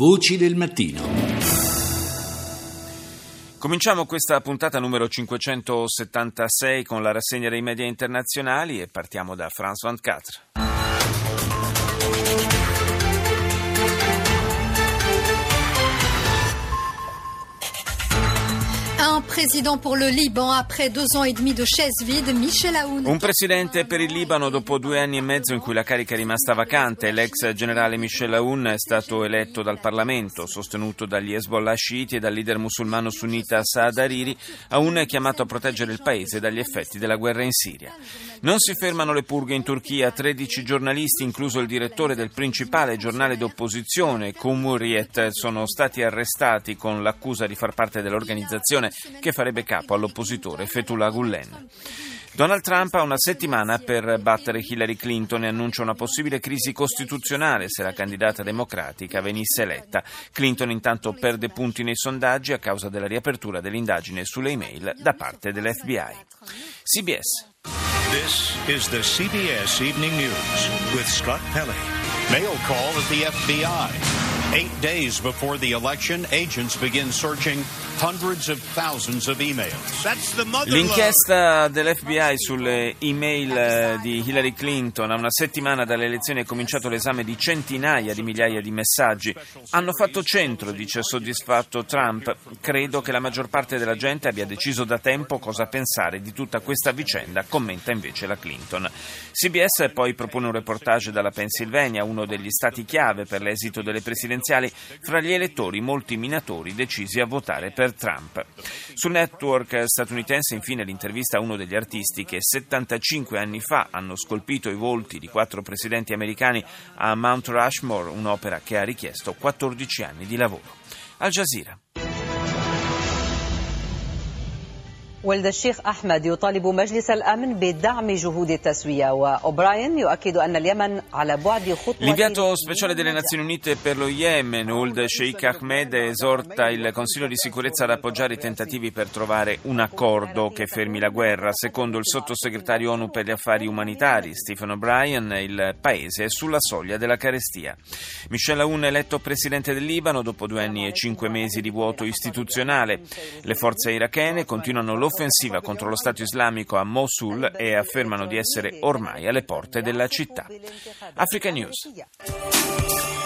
Voci del mattino. Cominciamo questa puntata numero 576 con la rassegna dei media internazionali e partiamo da France 24. Un presidente per il Libano après deux ans et demi de chaise vide, Michel Aoun. Un presidente per il Libano dopo due anni e mezzo in cui la carica è rimasta vacante. L'ex generale Michel Aoun è stato eletto dal Parlamento, sostenuto dagli Hezbollah sciiti e dal leader musulmano sunnita Saad Hariri. Aoun è chiamato a proteggere il paese dagli effetti della guerra in Siria. Non si fermano le purghe in Turchia. 13 giornalisti, incluso il direttore del principale giornale d'opposizione, Cumhuriyet, sono stati arrestati con l'accusa di far parte dell'organizzazione che farebbe capo all'oppositore Fethullah Gulen. Donald Trump ha una settimana per battere Hillary Clinton e annuncia una possibile crisi costituzionale se la candidata democratica venisse eletta. Clinton intanto perde punti nei sondaggi a causa della riapertura dell'indagine sulle email da parte dell'FBI. CBS. This is the CBS Evening News with Scott Pelley. Mail call at the FBI. Eight days before the election, agents begin searching hundreds of thousands of emails. That's the mother L'inchiesta dell'FBI sulle email eh, di Hillary Clinton a una settimana dalle elezioni è cominciato l'esame di centinaia di migliaia di messaggi. Hanno fatto centro, dice soddisfatto Trump. Credo che la maggior parte della gente abbia deciso da tempo cosa pensare di tutta questa vicenda, commenta invece la Clinton. CBS poi propone un reportage dalla Pennsylvania, uno degli stati chiave per l'esito delle presidenziali presidenziali, fra gli elettori molti minatori decisi a votare per Trump. Sul network statunitense infine l'intervista a uno degli artisti che 75 anni fa hanno scolpito i volti di quattro presidenti americani a Mount Rushmore, un'opera che ha richiesto 14 anni di lavoro. Al Jazeera. ولد الشيخ أحمد يطالب مجلس الأمن بدعم جهود التسوية وأوبراين يؤكد أن اليمن على بعد خطوة L'inviato speciale delle Nazioni Unite per lo Yemen, Old Sheikh Ahmed, esorta il Consiglio di sicurezza ad appoggiare i tentativi per trovare un accordo che fermi la guerra. Secondo il sottosegretario ONU per gli affari umanitari, Stephen O'Brien, il paese è sulla soglia della carestia. Michel Aoun è eletto presidente del Libano dopo due anni e cinque mesi di vuoto istituzionale. Le forze irachene continuano l'offensiva offensiva contro lo Stato islamico a Mosul e affermano di essere ormai alle porte della città. Africa News.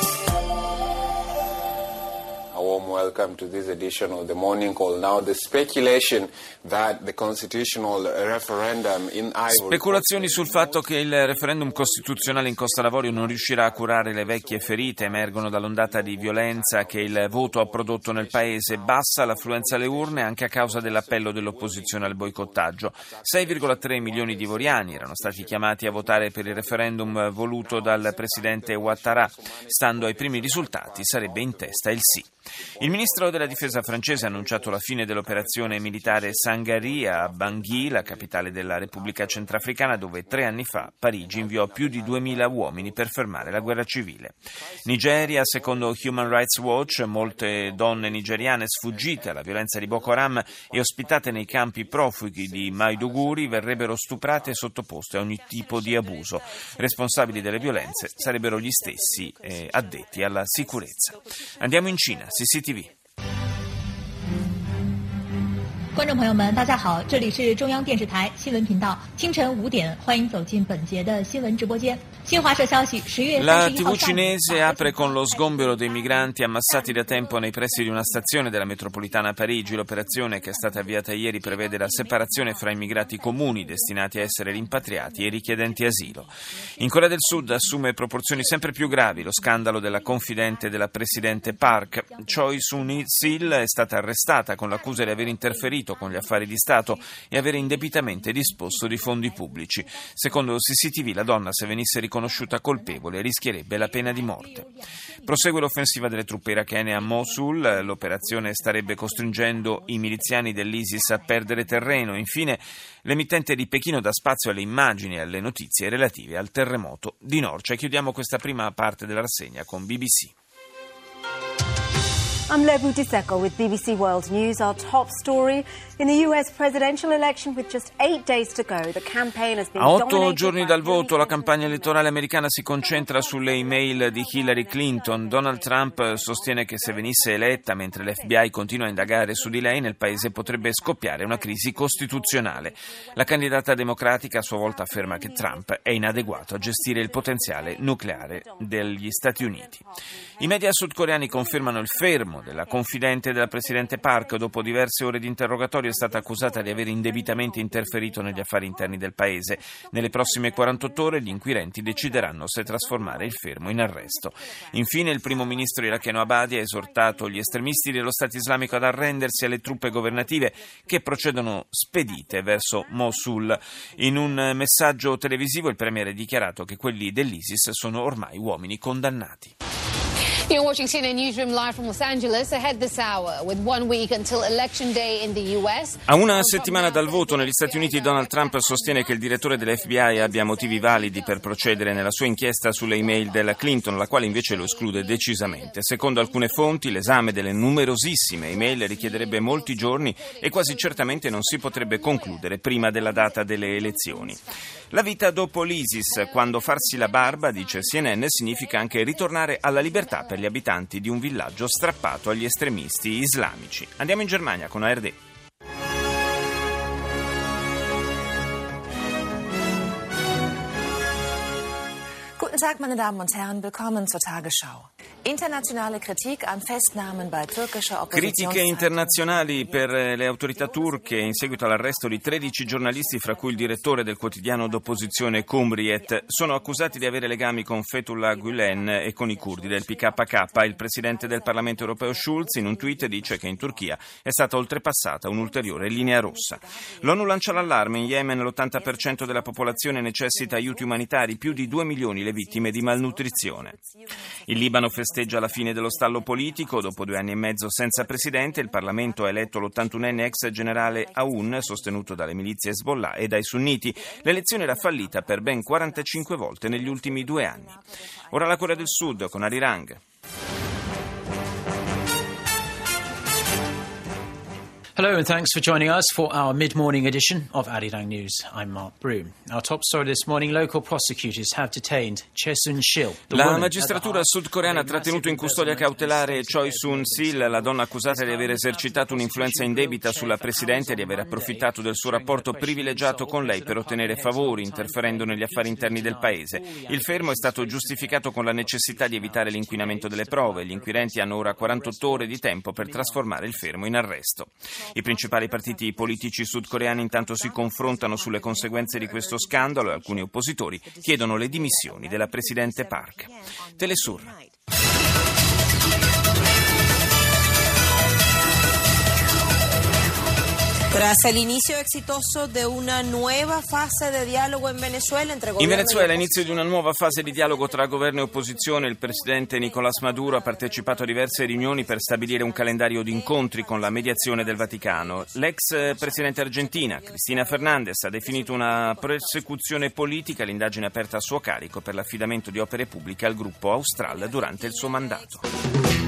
Warm welcome to this edition of the morning call. Now, the speculation that the constitutional referendum in Ivory Speculazioni sul fatto che il referendum costituzionale in Costa d'Avorio non riuscirà a curare le vecchie ferite emergono dall'ondata di violenza che il voto ha prodotto nel paese. Bassa l'affluenza alle urne anche a causa dell'appello dell'opposizione al boicottaggio. 6,3 milioni di ivoriani erano stati chiamati a votare per il referendum voluto dal presidente Ouattara. Stando ai primi risultati sarebbe in testa il sì. Il ministro della difesa francese ha annunciato la fine dell'operazione militare Sangari a Bangui, la capitale della Repubblica Centrafricana, dove tre anni fa Parigi inviò più di 2.000 uomini per fermare la guerra civile. Nigeria, secondo Human Rights Watch, molte donne nigeriane sfuggite alla violenza di Boko Haram e ospitate nei campi profughi di Maiduguri verrebbero stuprate e sottoposte a ogni tipo di abuso. Responsabili delle violenze sarebbero gli stessi eh, addetti alla sicurezza. Andiamo in Cina. CCTV。观众朋友们，大家好，这里是中央电视台新闻频道，清晨五点，欢迎走进本节的新闻直播间。新华社消息，十月 La TV cinese apre con lo sgombero dei migranti ammassati da tempo nei pressi di una stazione della metropolitana Parigi. L'operazione che è stata avviata ieri prevede la separazione fra immigrati comuni destinati a essere rimpatriati e richiedenti asilo. In Corea del Sud assume proporzioni sempre più gravi lo scandalo della confidente della presidente Park. Choi Soon-sil è stata arrestata con l'accusa di aver interferito con gli affari di Stato e avere indebitamente disposto di fondi pubblici. Secondo CCTV la donna se venisse riconosciuta colpevole rischierebbe la pena di morte. Prosegue l'offensiva delle truppe irachene a Mosul, l'operazione starebbe costringendo i miliziani dell'ISIS a perdere terreno. Infine l'emittente di Pechino dà spazio alle immagini e alle notizie relative al terremoto di Norcia. Chiudiamo questa prima parte della rassegna con BBC. I'm Lebu Diseko with BBC World News. Our top story in the US presidential election with just eight days to go. The campaign has been A otto giorni dal voto la campagna elettorale americana si concentra sulle email di Hillary Clinton. Donald Trump sostiene che se venisse eletta mentre l'FBI continua a indagare su di lei nel paese potrebbe scoppiare una crisi costituzionale. La candidata democratica a sua volta afferma che Trump è inadeguato a gestire il potenziale nucleare degli Stati Uniti. I media sudcoreani confermano il fermo della confidente della Presidente Park. Dopo diverse ore di interrogatorio è stata accusata di aver indebitamente interferito negli affari interni del paese. Nelle prossime 48 ore gli inquirenti decideranno se trasformare il fermo in arresto. Infine il primo ministro iracheno Abadi ha esortato gli estremisti dello Stato islamico ad arrendersi alle truppe governative che procedono spedite verso Mosul. In un messaggio televisivo il premier ha dichiarato che quelli dell'ISIS sono ormai uomini condannati. You're watching CNN Newsroom live from Los Angeles. Ahead this hour, with one week until Election Day in the U.S. A una settimana dal voto negli Stati Uniti, Donald Trump sostiene che il direttore dell'FBI abbia motivi validi per procedere nella sua inchiesta sulle email della Clinton, la quale invece lo esclude decisamente. Secondo alcune fonti, l'esame delle numerosissime email richiederebbe molti giorni e quasi certamente non si potrebbe concludere prima della data delle elezioni. La vita dopo l'ISIS, quando farsi la barba, dice CNN, significa anche ritornare alla libertà per gli abitanti di un villaggio strappato agli estremisti islamici. Andiamo in Germania con ARD. Guten Tag, meine Damen und Herren. Willkommen zur Tagesschau. Critiche internazionali per le autorità turche in seguito all'arresto di 13 giornalisti, fra cui il direttore del quotidiano d'opposizione Cumriet. Sono accusati di avere legami con Fethullah Gulen e con i curdi del PKK. Il presidente del Parlamento europeo Schulz in un tweet dice che in Turchia è stata oltrepassata un'ulteriore linea rossa. L'ONU lancia l'allarme. In Yemen l'80% della popolazione necessita aiuti umanitari, più di 2 milioni le vittime di malnutrizione. Il Libano festeggia la fine dello stallo politico. Dopo due anni e mezzo senza presidente, il Parlamento ha eletto l'81enne ex generale Aoun, sostenuto dalle milizie Hezbollah e dai sunniti. L'elezione era fallita per ben 45 volte negli ultimi due anni. Ora la Corea del Sud con Arirang. Hello and thanks for joining us for our mid-morning edition of Arirang News. I'm Mark Broom. Our top story this morning, local prosecutors have detained Chesun Shil. La magistratura sudcoreana ha trattenuto in custodia cautelare Choi Soon-sil, la donna accusata di aver esercitato un'influenza indebita sulla Presidente e di aver approfittato del suo rapporto privilegiato con lei per ottenere favori, interferendo negli affari interni del paese. Il fermo è stato giustificato con la necessità di evitare l'inquinamento delle prove. Gli inquirenti hanno ora 48 ore di tempo per trasformare il fermo in arresto. I principali partiti politici sudcoreani intanto si confrontano sulle conseguenze di questo scandalo e alcuni oppositori chiedono le dimissioni della Presidente Park. Telesur. Tras el inicio exitoso de una nueva fase de diálogo en Venezuela entre In Venezuela, inizio di una nuova fase di dialogo tra governo e opposizione, il presidente Nicolás Maduro ha partecipato a diverse riunioni per stabilire un calendario di incontri con la mediazione del Vaticano. L'ex presidente argentina, Cristina Fernandez, ha definito una persecuzione politica l'indagine aperta a suo carico per l'affidamento di opere pubbliche al gruppo Austral durante il suo mandato.